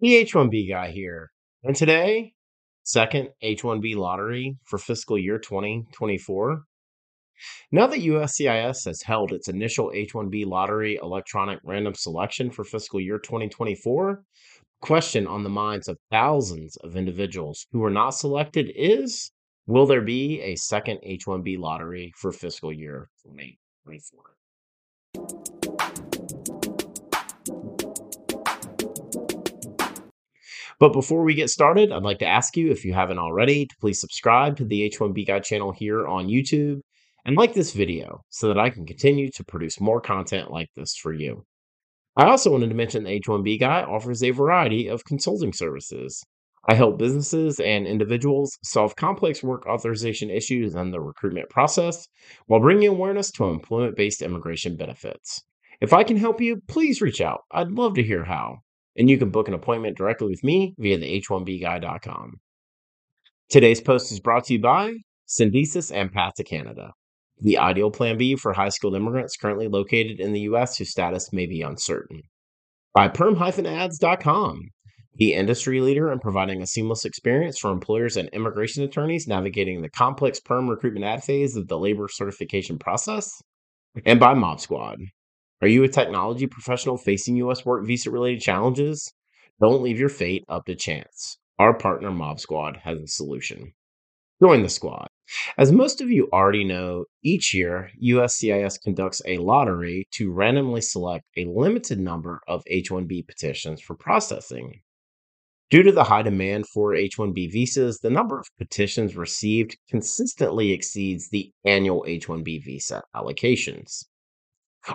The H-1B guy here. And today, second H-1B lottery for fiscal year 2024. Now that USCIS has held its initial H-1B lottery electronic random selection for fiscal year 2024, question on the minds of thousands of individuals who were not selected is Will there be a second H-1B lottery for fiscal year 2024? But before we get started, I'd like to ask you, if you haven't already, to please subscribe to the H1B Guy channel here on YouTube and like this video so that I can continue to produce more content like this for you. I also wanted to mention the H1B Guy offers a variety of consulting services. I help businesses and individuals solve complex work authorization issues and the recruitment process while bringing awareness to employment based immigration benefits. If I can help you, please reach out. I'd love to hear how and you can book an appointment directly with me via the h1bguy.com. Today's post is brought to you by Syndesus and Path to Canada, the ideal plan B for high skilled immigrants currently located in the U.S. whose status may be uncertain. By perm-ads.com, the industry leader in providing a seamless experience for employers and immigration attorneys navigating the complex perm recruitment ad phase of the labor certification process. And by Mob Squad, are you a technology professional facing U.S. work visa related challenges? Don't leave your fate up to chance. Our partner Mob Squad has a solution. Join the squad. As most of you already know, each year USCIS conducts a lottery to randomly select a limited number of H 1B petitions for processing. Due to the high demand for H 1B visas, the number of petitions received consistently exceeds the annual H 1B visa allocations.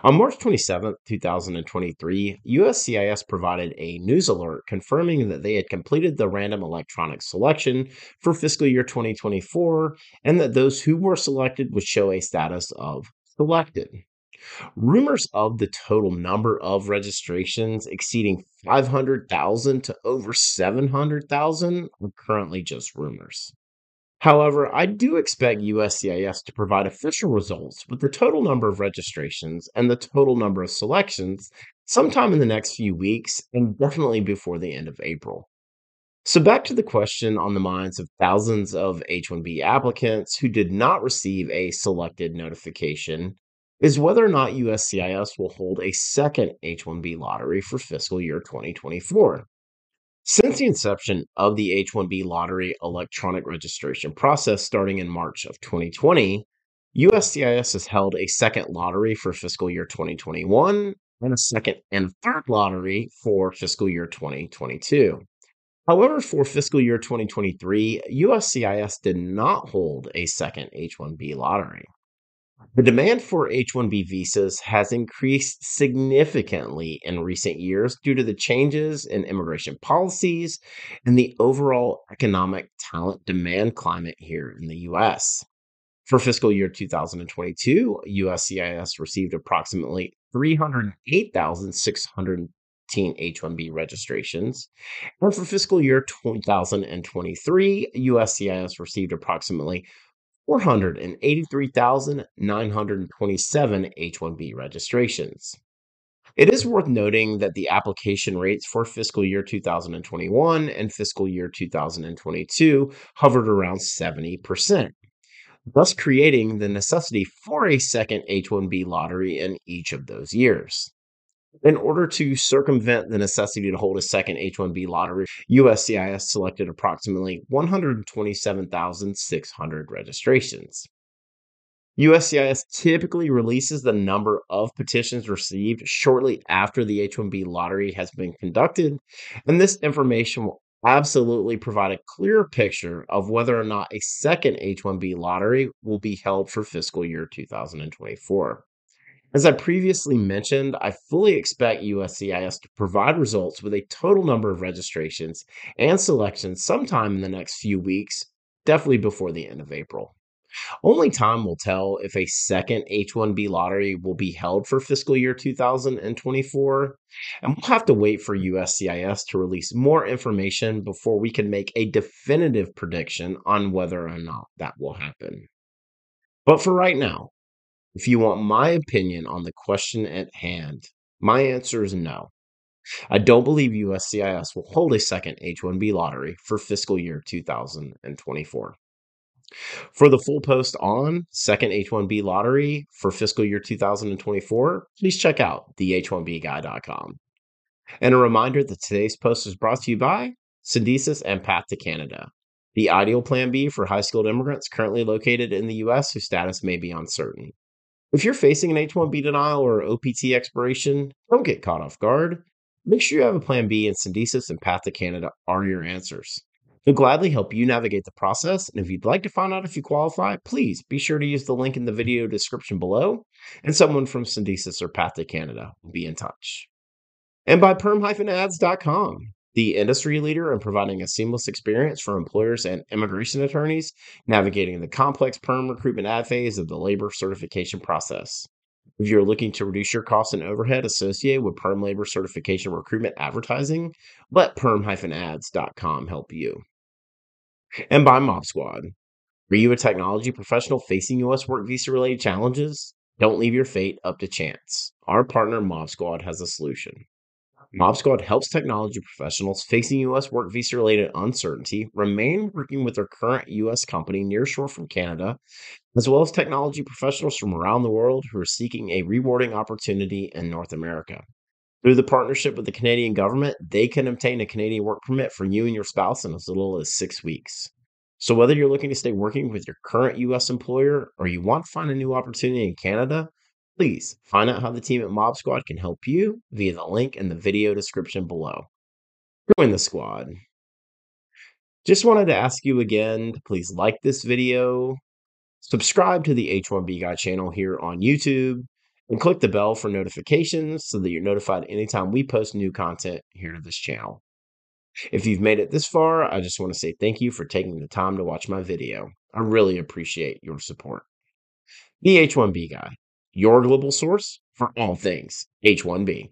On March 27, 2023, USCIS provided a news alert confirming that they had completed the random electronic selection for fiscal year 2024 and that those who were selected would show a status of selected. Rumors of the total number of registrations exceeding 500,000 to over 700,000 are currently just rumors. However, I do expect USCIS to provide official results with the total number of registrations and the total number of selections sometime in the next few weeks and definitely before the end of April. So, back to the question on the minds of thousands of H 1B applicants who did not receive a selected notification is whether or not USCIS will hold a second H 1B lottery for fiscal year 2024. Since the inception of the H 1B lottery electronic registration process starting in March of 2020, USCIS has held a second lottery for fiscal year 2021 and a second and third lottery for fiscal year 2022. However, for fiscal year 2023, USCIS did not hold a second H 1B lottery. The demand for H 1B visas has increased significantly in recent years due to the changes in immigration policies and the overall economic talent demand climate here in the US. For fiscal year 2022, USCIS received approximately 308,618 H 1B registrations. And for fiscal year 2023, USCIS received approximately 483,927 H 1B registrations. It is worth noting that the application rates for fiscal year 2021 and fiscal year 2022 hovered around 70%, thus creating the necessity for a second H 1B lottery in each of those years. In order to circumvent the necessity to hold a second H 1B lottery, USCIS selected approximately 127,600 registrations. USCIS typically releases the number of petitions received shortly after the H 1B lottery has been conducted, and this information will absolutely provide a clear picture of whether or not a second H 1B lottery will be held for fiscal year 2024. As I previously mentioned, I fully expect USCIS to provide results with a total number of registrations and selections sometime in the next few weeks, definitely before the end of April. Only time will tell if a second H 1B lottery will be held for fiscal year 2024, and we'll have to wait for USCIS to release more information before we can make a definitive prediction on whether or not that will happen. But for right now, if you want my opinion on the question at hand, my answer is no. I don't believe USCIS will hold a second H 1B lottery for fiscal year 2024. For the full post on second H1B lottery for fiscal year 2024, please check out theh1bguy.com. And a reminder that today's post is brought to you by Syndesus and Path to Canada, the ideal plan B for high skilled immigrants currently located in the U.S. whose status may be uncertain. If you're facing an H 1B denial or OPT expiration, don't get caught off guard. Make sure you have a plan B, and Syndesus and Path to Canada are your answers. They'll gladly help you navigate the process. And if you'd like to find out if you qualify, please be sure to use the link in the video description below, and someone from Syndesus or Path to Canada will be in touch. And by perm-ads.com, the industry leader in providing a seamless experience for employers and immigration attorneys navigating the complex perm recruitment ad phase of the labor certification process. If you're looking to reduce your costs and overhead associated with perm labor certification recruitment advertising, let perm-ads.com help you. And by Mob Squad. Are you a technology professional facing U.S. work visa related challenges? Don't leave your fate up to chance. Our partner Mob Squad has a solution. Mob Squad helps technology professionals facing U.S. work visa related uncertainty remain working with their current U.S. company nearshore from Canada, as well as technology professionals from around the world who are seeking a rewarding opportunity in North America. Through the partnership with the Canadian government, they can obtain a Canadian work permit for you and your spouse in as little as six weeks. So, whether you're looking to stay working with your current U.S. employer or you want to find a new opportunity in Canada, Please find out how the team at Mob Squad can help you via the link in the video description below. Join the squad. Just wanted to ask you again to please like this video, subscribe to the H1B Guy channel here on YouTube, and click the bell for notifications so that you're notified anytime we post new content here to this channel. If you've made it this far, I just want to say thank you for taking the time to watch my video. I really appreciate your support. The H1B Guy your global source for all things H1B.